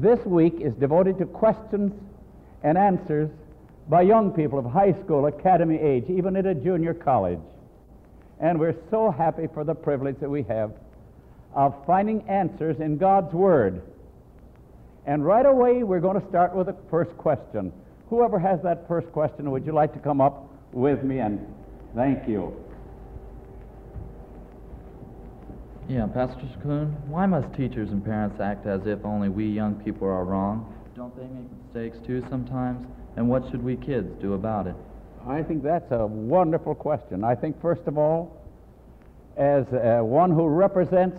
this week is devoted to questions and answers by young people of high school, academy age, even at a junior college. And we're so happy for the privilege that we have of finding answers in God's Word. And right away, we're going to start with the first question. Whoever has that first question, would you like to come up with me? And thank you. Yeah, Pastor Coon, why must teachers and parents act as if only we young people are wrong? Don't they make mistakes too sometimes? And what should we kids do about it? I think that's a wonderful question. I think, first of all, as uh, one who represents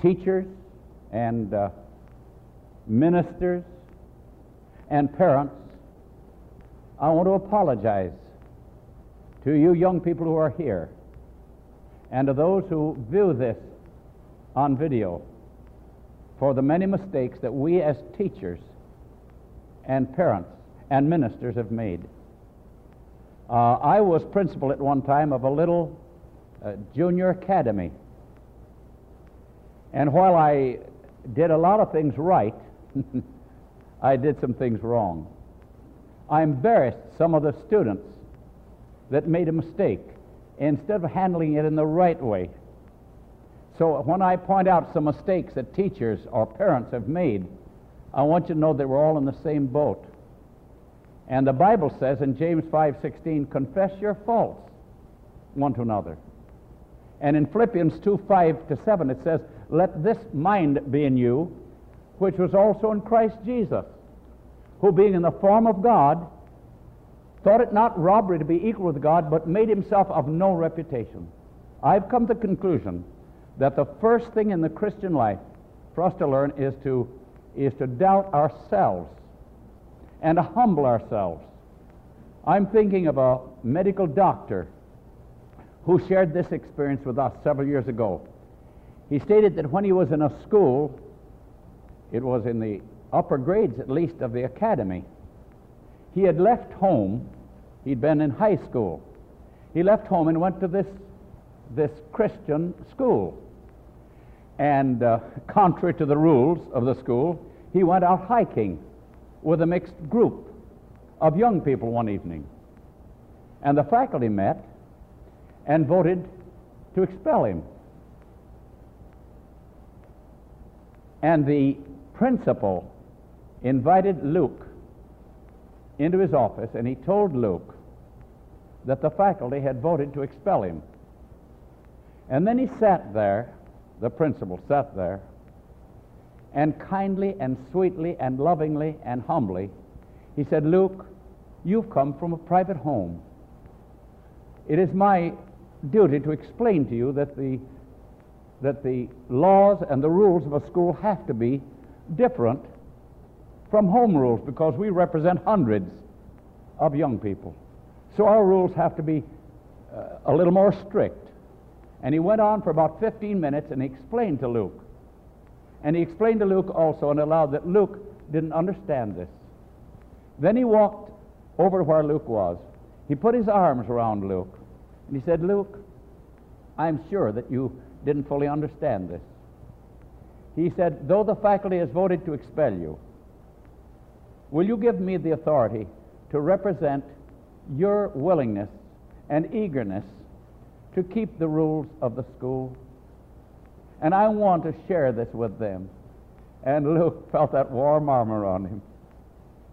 teachers and uh, ministers and parents, I want to apologize to you young people who are here and to those who view this on video for the many mistakes that we as teachers and parents and ministers have made. Uh, I was principal at one time of a little uh, junior academy. And while I did a lot of things right, I did some things wrong. I embarrassed some of the students that made a mistake instead of handling it in the right way. So when I point out some mistakes that teachers or parents have made, I want you to know that we're all in the same boat. And the Bible says in James 5:16, confess your faults one to another. And in Philippians 2, 5 to 7, it says, Let this mind be in you, which was also in Christ Jesus, who being in the form of God, thought it not robbery to be equal with God, but made himself of no reputation. I've come to the conclusion that the first thing in the Christian life for us to learn is to, is to doubt ourselves and to humble ourselves. I'm thinking of a medical doctor who shared this experience with us several years ago. He stated that when he was in a school, it was in the upper grades at least of the academy, he had left home. He'd been in high school. He left home and went to this, this Christian school. And uh, contrary to the rules of the school, he went out hiking with a mixed group of young people one evening. And the faculty met and voted to expel him. And the principal invited Luke into his office and he told Luke that the faculty had voted to expel him. And then he sat there, the principal sat there, and kindly and sweetly and lovingly and humbly, he said, Luke, you've come from a private home. It is my duty to explain to you that the, that the laws and the rules of a school have to be different from home rules because we represent hundreds of young people. So our rules have to be uh, a little more strict. And he went on for about 15 minutes and he explained to Luke. And he explained to Luke also and allowed that Luke didn't understand this. Then he walked over to where Luke was. He put his arms around Luke and he said, Luke, I'm sure that you didn't fully understand this. He said, though the faculty has voted to expel you, will you give me the authority to represent your willingness and eagerness to keep the rules of the school? And I want to share this with them. And Luke felt that warm arm around him.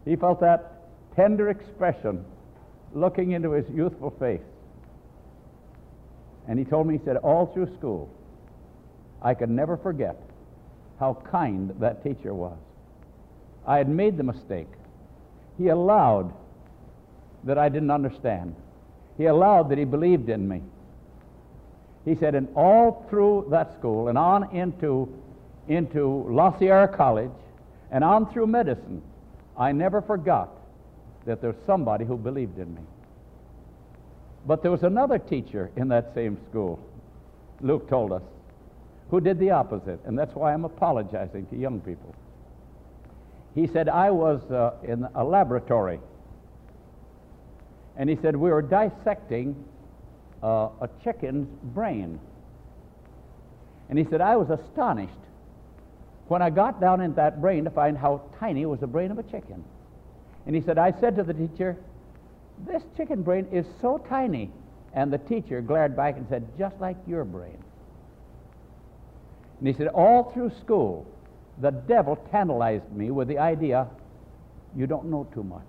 He felt that tender expression looking into his youthful face. And he told me, he said, all through school, I could never forget how kind that teacher was. I had made the mistake. He allowed that I didn't understand. He allowed that he believed in me. He said, and all through that school and on into, into La Sierra College and on through medicine, I never forgot that there's somebody who believed in me. But there was another teacher in that same school, Luke told us, who did the opposite, and that's why I'm apologizing to young people. He said, I was uh, in a laboratory, and he said, we were dissecting uh, a chicken's brain. And he said, I was astonished when I got down in that brain to find how tiny was the brain of a chicken. And he said, I said to the teacher, This chicken brain is so tiny. And the teacher glared back and said, Just like your brain. And he said, All through school, the devil tantalized me with the idea you don't know too much.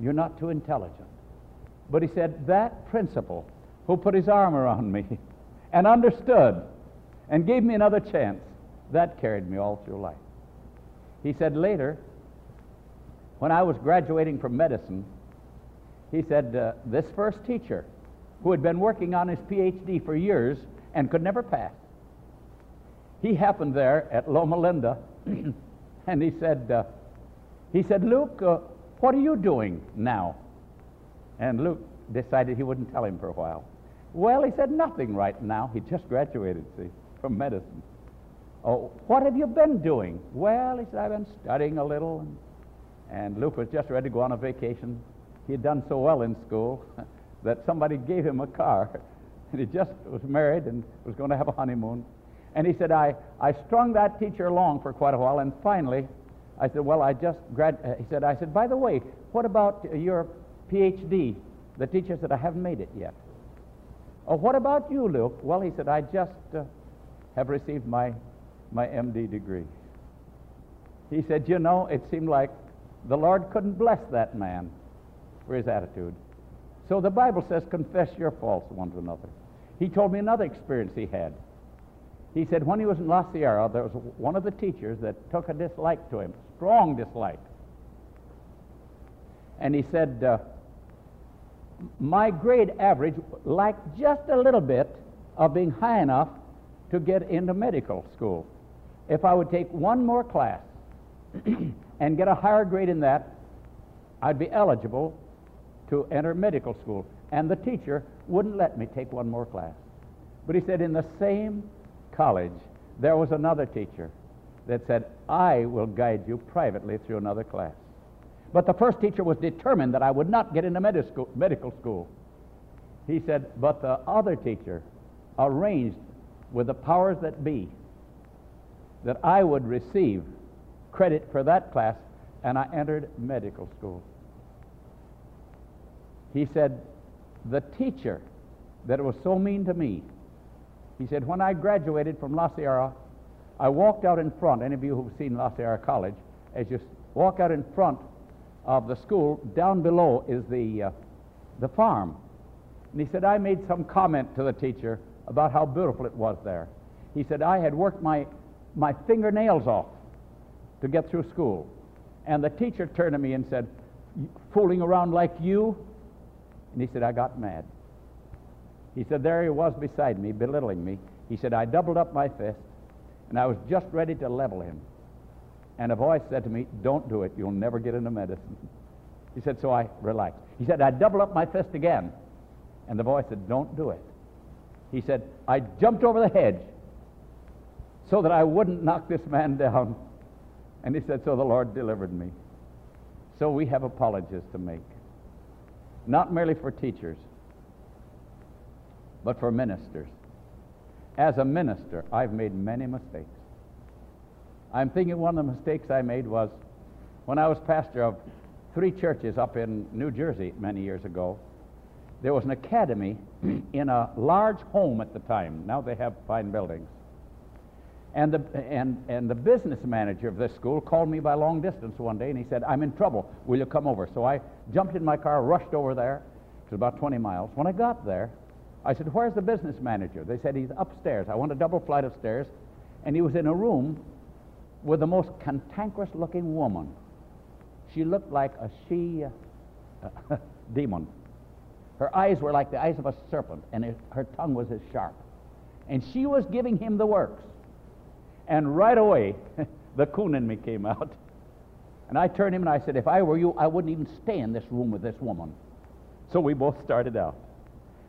You're not too intelligent. But he said, That principal who put his arm around me and understood and gave me another chance, that carried me all through life. He said later, when I was graduating from medicine, he said, uh, This first teacher, who had been working on his PhD for years and could never pass, he happened there at Loma Linda, and he said, uh, he said, Luke, uh, what are you doing now? And Luke decided he wouldn't tell him for a while. Well, he said, nothing right now. He just graduated, see, from medicine. Oh, what have you been doing? Well, he said, I've been studying a little. And, and Luke was just ready to go on a vacation. He had done so well in school that somebody gave him a car. And he just was married and was going to have a honeymoon. And he said, I, I strung that teacher along for quite a while, and finally, I said, well, I just grad. Uh, he said, I said, by the way, what about your PhD? The teacher said, I haven't made it yet. Oh, what about you, Luke? Well, he said, I just uh, have received my, my MD degree. He said, you know, it seemed like the Lord couldn't bless that man for his attitude. So the Bible says, confess your faults one to another. He told me another experience he had. He said when he was in La Sierra, there was one of the teachers that took a dislike to him, strong dislike. And he said, uh, my grade average lacked just a little bit of being high enough to get into medical school. If I would take one more class and get a higher grade in that, I'd be eligible to enter medical school. And the teacher wouldn't let me take one more class. But he said, in the same college, there was another teacher that said, I will guide you privately through another class. But the first teacher was determined that I would not get into medical school. He said, but the other teacher arranged with the powers that be that I would receive credit for that class, and I entered medical school. He said, the teacher that was so mean to me he said, When I graduated from La Sierra, I walked out in front. Any of you who've seen La Sierra College, as you walk out in front of the school, down below is the, uh, the farm. And he said, I made some comment to the teacher about how beautiful it was there. He said, I had worked my, my fingernails off to get through school. And the teacher turned to me and said, Fooling around like you? And he said, I got mad. He said, There he was beside me, belittling me. He said, I doubled up my fist, and I was just ready to level him. And a voice said to me, Don't do it. You'll never get into medicine. He said, So I relaxed. He said, I doubled up my fist again. And the voice said, Don't do it. He said, I jumped over the hedge so that I wouldn't knock this man down. And he said, So the Lord delivered me. So we have apologies to make, not merely for teachers, but for ministers. As a minister, I've made many mistakes. I'm thinking one of the mistakes I made was when I was pastor of three churches up in New Jersey many years ago. There was an academy in a large home at the time. Now they have fine buildings. And the, and, and the business manager of this school called me by long distance one day and he said, I'm in trouble. Will you come over? So I jumped in my car, rushed over there. It was about 20 miles. When I got there, I said, Where's the business manager? They said, He's upstairs. I went a double flight of stairs, and he was in a room with the most cantankerous looking woman. She looked like a she uh, demon. Her eyes were like the eyes of a serpent, and it, her tongue was as sharp. And she was giving him the works. And right away, the coon in me came out. And I turned him and I said, If I were you, I wouldn't even stay in this room with this woman. So we both started out.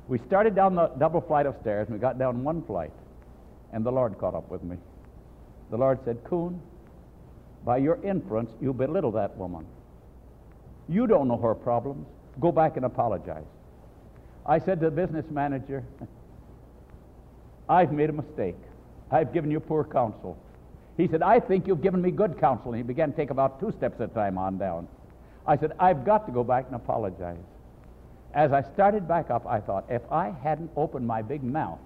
We started down the double flight of stairs, and we got down one flight, and the Lord caught up with me. The Lord said, Coon, by your inference, you belittle that woman. You don't know her problems. Go back and apologize. I said to the business manager, I've made a mistake. I've given you poor counsel. He said, I think you've given me good counsel. And he began to take about two steps at a time on down. I said, I've got to go back and apologize. As I started back up, I thought, if I hadn't opened my big mouth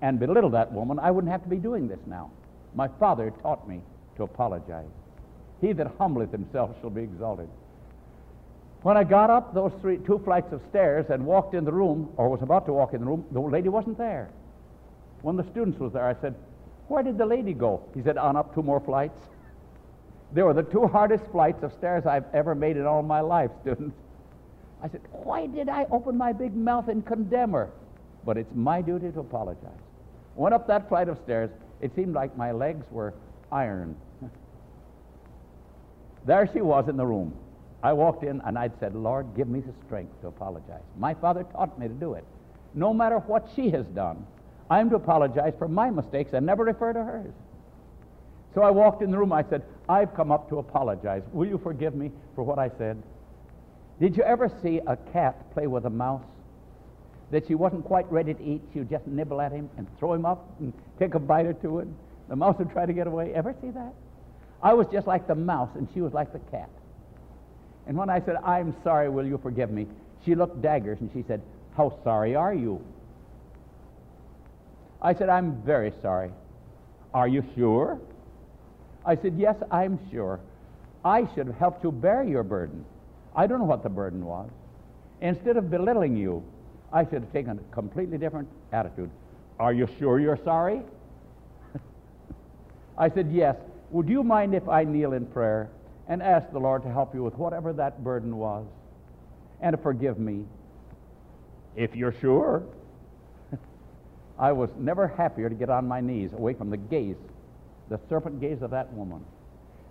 and belittled that woman, I wouldn't have to be doing this now. My father taught me to apologize. He that humbleth himself shall be exalted. When I got up those three, two flights of stairs and walked in the room, or was about to walk in the room, the lady wasn't there. One of the students was there. I said, Where did the lady go? He said, On up two more flights. They were the two hardest flights of stairs I've ever made in all my life, students. I said, Why did I open my big mouth and condemn her? But it's my duty to apologize. Went up that flight of stairs. It seemed like my legs were iron. there she was in the room. I walked in and I'd said, Lord, give me the strength to apologize. My father taught me to do it. No matter what she has done, I'm to apologize for my mistakes and never refer to hers. So I walked in the room. I said, I've come up to apologize. Will you forgive me for what I said? Did you ever see a cat play with a mouse? That she wasn't quite ready to eat, she would just nibble at him and throw him up and take a bite or two, and the mouse would try to get away. Ever see that? I was just like the mouse, and she was like the cat. And when I said, I'm sorry, will you forgive me? She looked daggers and she said, How sorry are you? I said, I'm very sorry. Are you sure? I said, Yes, I'm sure. I should have helped you bear your burden. I don't know what the burden was. Instead of belittling you, I should have taken a completely different attitude. Are you sure you're sorry? I said, Yes. Would you mind if I kneel in prayer and ask the Lord to help you with whatever that burden was and to forgive me? If you're sure. I was never happier to get on my knees away from the gaze, the serpent gaze of that woman.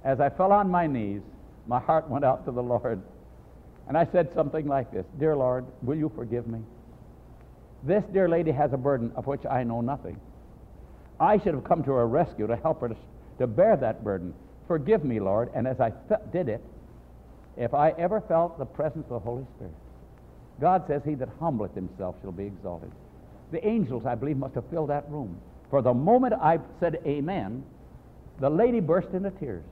As I fell on my knees, my heart went out to the Lord. And I said something like this Dear Lord, will you forgive me? This dear lady has a burden of which I know nothing. I should have come to her rescue to help her to, to bear that burden. Forgive me, Lord. And as I did it, if I ever felt the presence of the Holy Spirit, God says, He that humbleth himself shall be exalted. The angels, I believe, must have filled that room. For the moment I said amen, the lady burst into tears.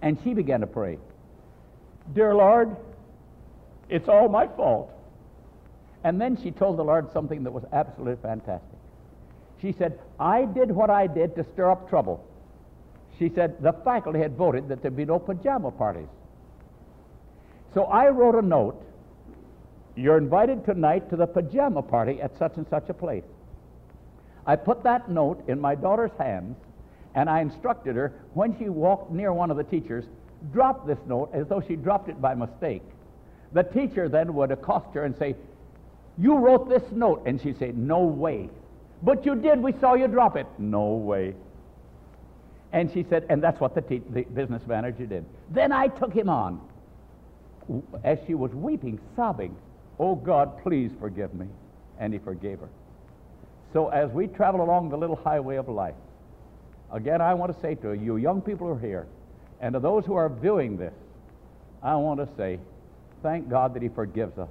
And she began to pray Dear Lord, it's all my fault. And then she told the Lord something that was absolutely fantastic. She said, I did what I did to stir up trouble. She said, the faculty had voted that there'd be no pajama parties. So I wrote a note. You're invited tonight to the pajama party at such and such a place. I put that note in my daughter's hands, and I instructed her when she walked near one of the teachers, drop this note as though she dropped it by mistake. The teacher then would accost her and say, You wrote this note. And she'd say, No way. But you did. We saw you drop it. No way. And she said, and that's what the, te- the business manager did. Then I took him on. As she was weeping, sobbing, Oh God, please forgive me. And he forgave her. So as we travel along the little highway of life, again, I want to say to you, young people who are here, and to those who are viewing this, I want to say, thank God that he forgives us.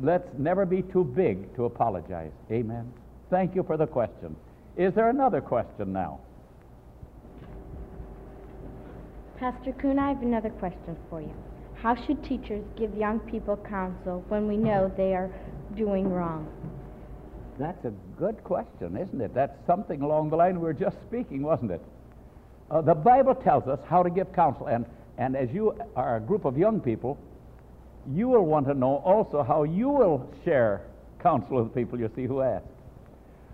Let's never be too big to apologize. Amen. Thank you for the question. Is there another question now? Pastor Coon, I have another question for you. How should teachers give young people counsel when we know they are doing wrong? That's a good question, isn't it? That's something along the line we were just speaking, wasn't it? Uh, the Bible tells us how to give counsel, and, and as you are a group of young people, you will want to know also how you will share counsel with people you see who ask.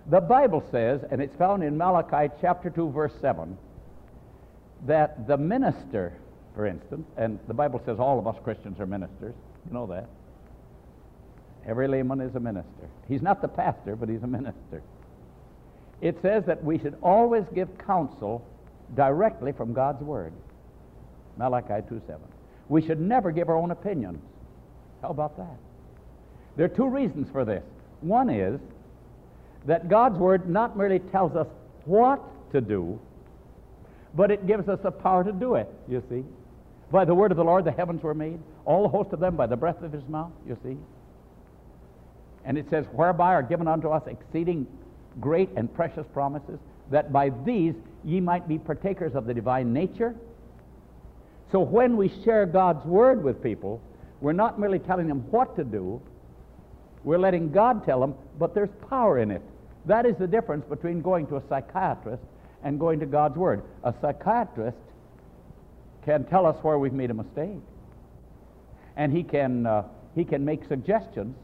The Bible says, and it's found in Malachi chapter 2, verse 7, that the minister, for instance, and the Bible says all of us Christians are ministers, you know that. Every layman is a minister. He's not the pastor, but he's a minister. It says that we should always give counsel directly from God's Word. Malachi 2.7. We should never give our own opinions. How about that? There are two reasons for this. One is that God's Word not merely tells us what to do, but it gives us the power to do it, you see. By the word of the Lord the heavens were made, all the host of them by the breath of his mouth, you see. And it says, whereby are given unto us exceeding great and precious promises, that by these ye might be partakers of the divine nature. So when we share God's word with people, we're not merely telling them what to do, we're letting God tell them, but there's power in it. That is the difference between going to a psychiatrist and going to God's Word. A psychiatrist can tell us where we've made a mistake, and he can, uh, he can make suggestions,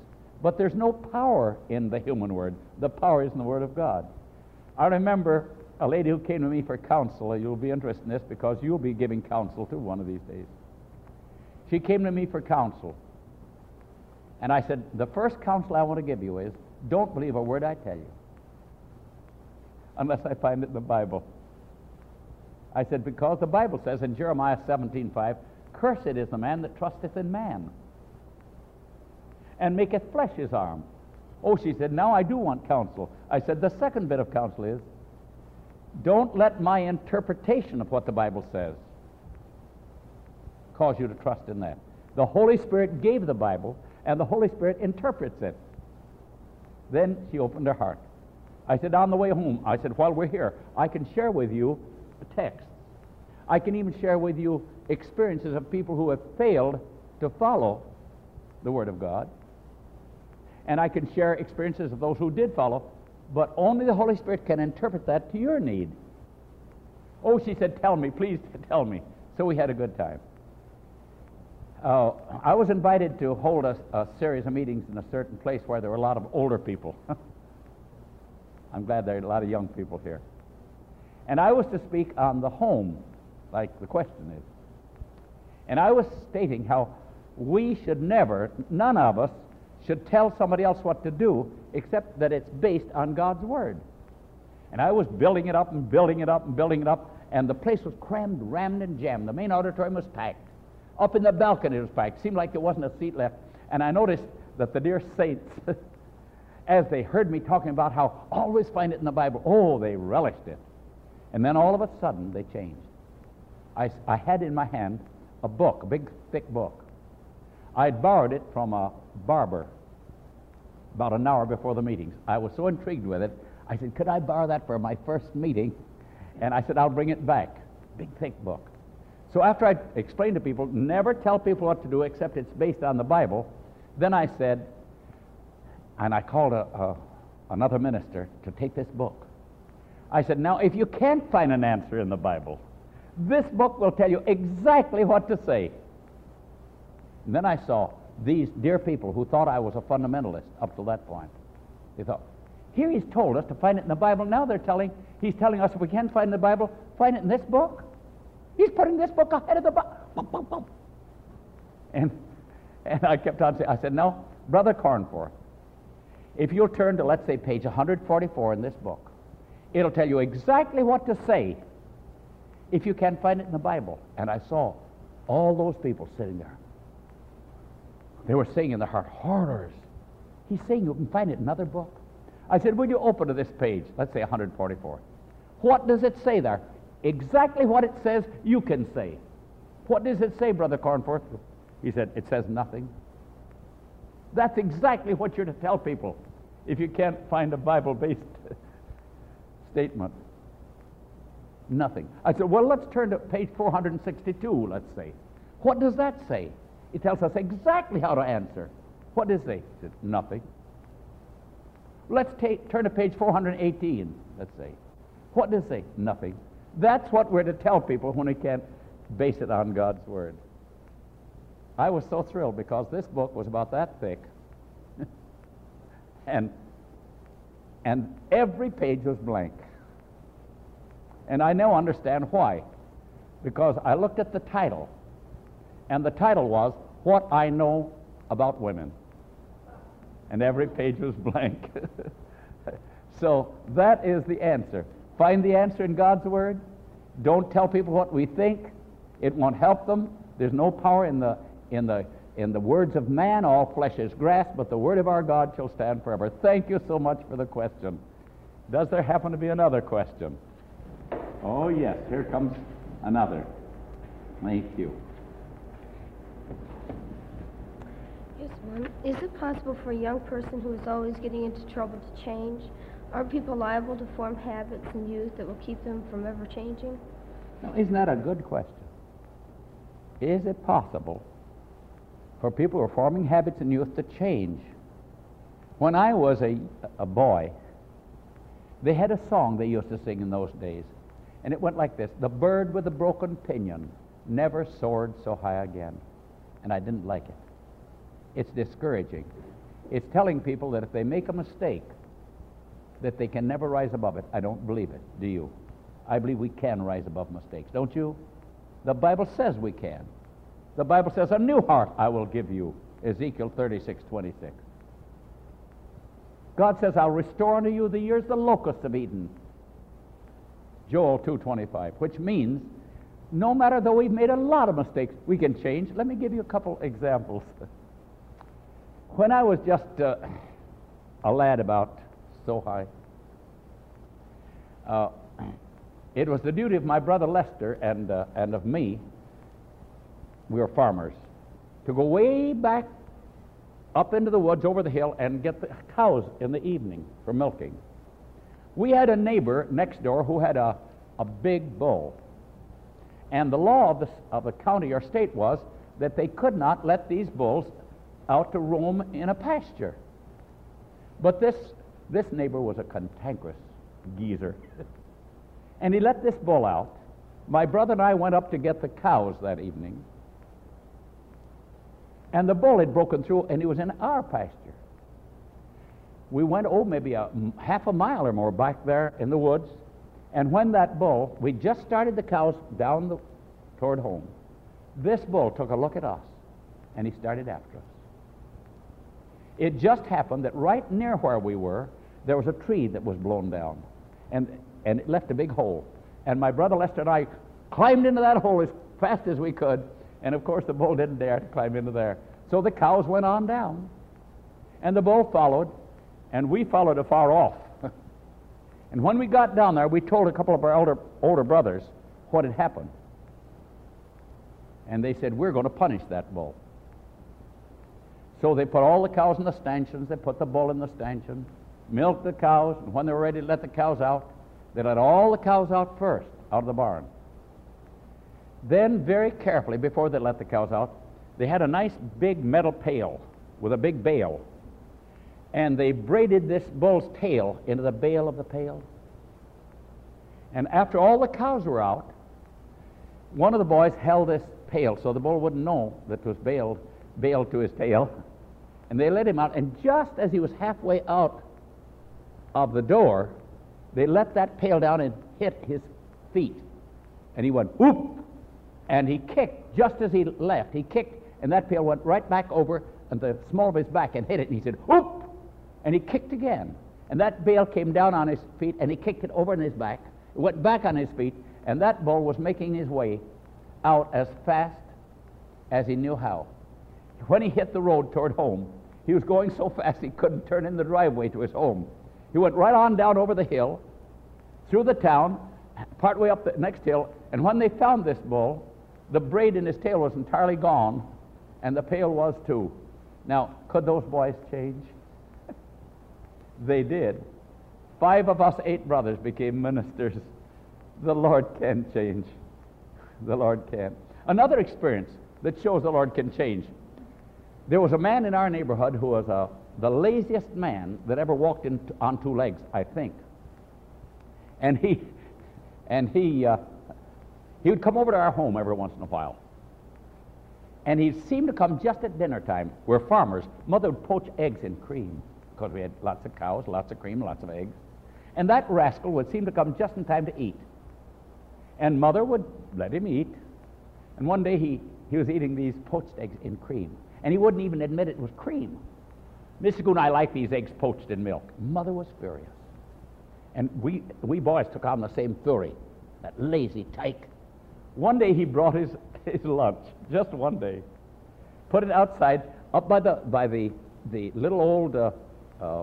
but there's no power in the human Word. The power is in the Word of God. I remember a lady who came to me for counsel. You'll be interested in this because you'll be giving counsel too one of these days. She came to me for counsel. And I said, The first counsel I want to give you is don't believe a word I tell you unless I find it in the Bible. I said, Because the Bible says in Jeremiah 17 5, Cursed is the man that trusteth in man and maketh flesh his arm. Oh, she said, Now I do want counsel. I said, The second bit of counsel is don't let my interpretation of what the Bible says cause you to trust in that. The Holy Spirit gave the Bible, and the Holy Spirit interprets it. Then she opened her heart. I said, on the way home, I said, while we're here, I can share with you texts. I can even share with you experiences of people who have failed to follow the Word of God. And I can share experiences of those who did follow, but only the Holy Spirit can interpret that to your need. Oh, she said, tell me, please tell me. So we had a good time. Uh, I was invited to hold a, a, series of meetings in a certain place where there were a lot of older people. I'm glad there are a lot of young people here. And I was to speak on the home, like the question is. And I was stating how we should never, none of us, should tell somebody else what to do except that it's based on God's Word. And I was building it up and building it up and building it up, and the place was crammed, rammed, and jammed. The main auditorium was packed. Up in the balcony it was packed. Seemed like there wasn't a seat left. And I noticed that the dear saints, as they heard me talking about how always find it in the Bible, oh, they relished it. And then all of a sudden they changed. I, I had in my hand a book, a big, thick book. I'd borrowed it from a barber about an hour before the meetings. I was so intrigued with it, I said, Could I borrow that for my first meeting? And I said, I'll bring it back. Big, thick book. So after I explained to people, never tell people what to do except it's based on the Bible, then I said, and I called a, a, another minister to take this book. I said, Now, if you can't find an answer in the Bible, this book will tell you exactly what to say. And then I saw these dear people who thought I was a fundamentalist up to that point. They thought, here he's told us to find it in the Bible. Now they're telling, he's telling us if we can't find it in the Bible, find it in this book. He's putting this book ahead of the Bible. And, and I kept on saying, I said, no, Brother Cornforth, if you'll turn to, let's say, page 144 in this book, it'll tell you exactly what to say if you can't find it in the Bible. And I saw all those people sitting there. They were saying in their heart, horrors. He's saying you can find it in another book. I said, Will you open to this page? Let's say 144. What does it say there? Exactly what it says you can say. What does it say, Brother Cornforth? He said, It says nothing. That's exactly what you're to tell people if you can't find a Bible based statement. Nothing. I said, Well, let's turn to page 462, let's say. What does that say? It tells us exactly how to answer. What is say? It says, Nothing. Let's take, turn to page 418, let's say. What does it? Nothing. That's what we're to tell people when we can't base it on God's Word. I was so thrilled because this book was about that thick. and, and every page was blank. And I now understand why. Because I looked at the title, and the title was What I Know About Women. And every page was blank. so that is the answer. Find the answer in God's Word. Don't tell people what we think. It won't help them. There's no power in the, in the, in the words of man. All flesh is grass, but the word of our God shall stand forever. Thank you so much for the question. Does there happen to be another question? Oh, yes. Here comes another. Thank you. Yes, ma'am. Is it possible for a young person who is always getting into trouble to change? Are people liable to form habits in youth that will keep them from ever changing? Now, isn't that a good question? Is it possible for people who are forming habits in youth to change? When I was a, a boy, they had a song they used to sing in those days, and it went like this The bird with the broken pinion never soared so high again. And I didn't like it. It's discouraging. It's telling people that if they make a mistake, that they can never rise above it. I don't believe it, do you? I believe we can rise above mistakes, don't you? The Bible says we can. The Bible says, A new heart I will give you. Ezekiel 36, 26. God says, I'll restore unto you the years the locusts have eaten. Joel 2.25, which means no matter though we've made a lot of mistakes, we can change. Let me give you a couple examples. When I was just uh, a lad about so high, uh, it was the duty of my brother Lester and, uh, and of me, we were farmers, to go way back up into the woods over the hill and get the cows in the evening for milking. We had a neighbor next door who had a, a big bull. And the law of the, of the county or state was that they could not let these bulls out to roam in a pasture. But this, this neighbor was a cantankerous geezer. and he let this bull out. My brother and I went up to get the cows that evening. And the bull had broken through and he was in our pasture. We went, oh, maybe a half a mile or more back there in the woods. And when that bull, we just started the cows down the, toward home. This bull took a look at us and he started after us. It just happened that right near where we were, there was a tree that was blown down and, and it left a big hole. And my brother Lester and I climbed into that hole as fast as we could. And of course, the bull didn't dare to climb into there. So the cows went on down. And the bull followed, and we followed afar off. and when we got down there, we told a couple of our elder, older brothers what had happened. And they said, We're going to punish that bull. So they put all the cows in the stanchions, they put the bull in the stanchion, milked the cows, and when they were ready to let the cows out, they let all the cows out first, out of the barn. Then, very carefully, before they let the cows out, they had a nice big metal pail with a big bail. And they braided this bull's tail into the bail of the pail. And after all the cows were out, one of the boys held this pail so the bull wouldn't know that it was bailed, bailed to his tail. And they let him out. And just as he was halfway out of the door, they let that pail down and hit his feet. And he went, whoop! And he kicked just as he left. He kicked and that pail went right back over and the small of his back and hit it, and he said, Whoop! And he kicked again. And that bale came down on his feet, and he kicked it over in his back. It went back on his feet, and that bull was making his way out as fast as he knew how. When he hit the road toward home, he was going so fast he couldn't turn in the driveway to his home. He went right on down over the hill, through the town, partway up the next hill, and when they found this bull, the braid in his tail was entirely gone, and the pail was too. Now, could those boys change? they did. Five of us eight brothers became ministers. The Lord can change. The Lord can. Another experience that shows the Lord can change. There was a man in our neighborhood who was a, the laziest man that ever walked in, on two legs, I think. And he, and he, uh, he would come over to our home every once in a while. And he seemed to come just at dinner time. We're farmers. Mother would poach eggs in cream because we had lots of cows, lots of cream, lots of eggs. And that rascal would seem to come just in time to eat. And mother would let him eat. And one day he, he was eating these poached eggs in cream. And he wouldn't even admit it was cream. Mrs. Coon, I like these eggs poached in milk. Mother was furious. And we, we boys took on the same fury. That lazy tyke. One day he brought his his lunch, just one day. Put it outside, up by the, by the, the little old uh, uh,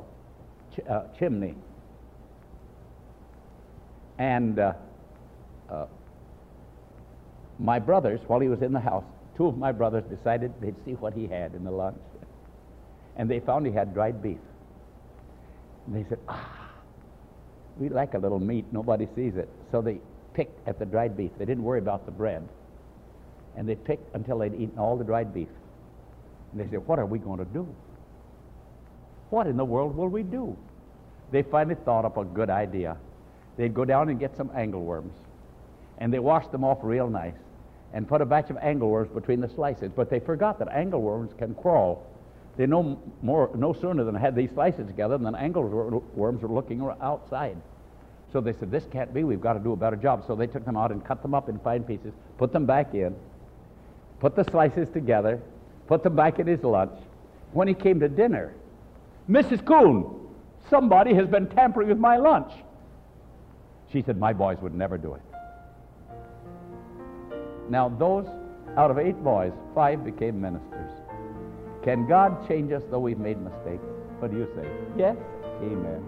ch- uh, chimney. And uh, uh, my brothers, while he was in the house, two of my brothers decided they'd see what he had in the lunch. And they found he had dried beef. And they said, ah, we like a little meat. Nobody sees it. So they picked at the dried beef. They didn't worry about the bread. And they picked until they'd eaten all the dried beef. And they said, What are we going to do? What in the world will we do? They finally thought up a good idea. They'd go down and get some angleworms. And they washed them off real nice and put a batch of angleworms between the slices. But they forgot that angleworms can crawl. They no more, no sooner than had these slices together than angleworms were looking outside. So they said, "This can't be. We've got to do a better job." So they took them out and cut them up in fine pieces, put them back in, put the slices together, put them back in his lunch. When he came to dinner, Mrs. Coon, somebody has been tampering with my lunch. She said, My boys would never do it. Now, those out of eight boys, five became ministers. Can God change us though we've made mistakes? What do you say? Yes? Amen.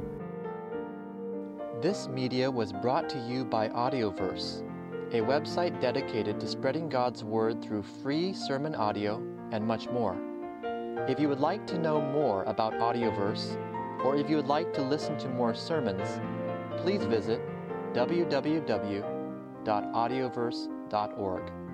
This media was brought to you by Audioverse, a website dedicated to spreading God's Word through free sermon audio and much more. If you would like to know more about Audioverse, or if you would like to listen to more sermons, please visit www.audioverse.org.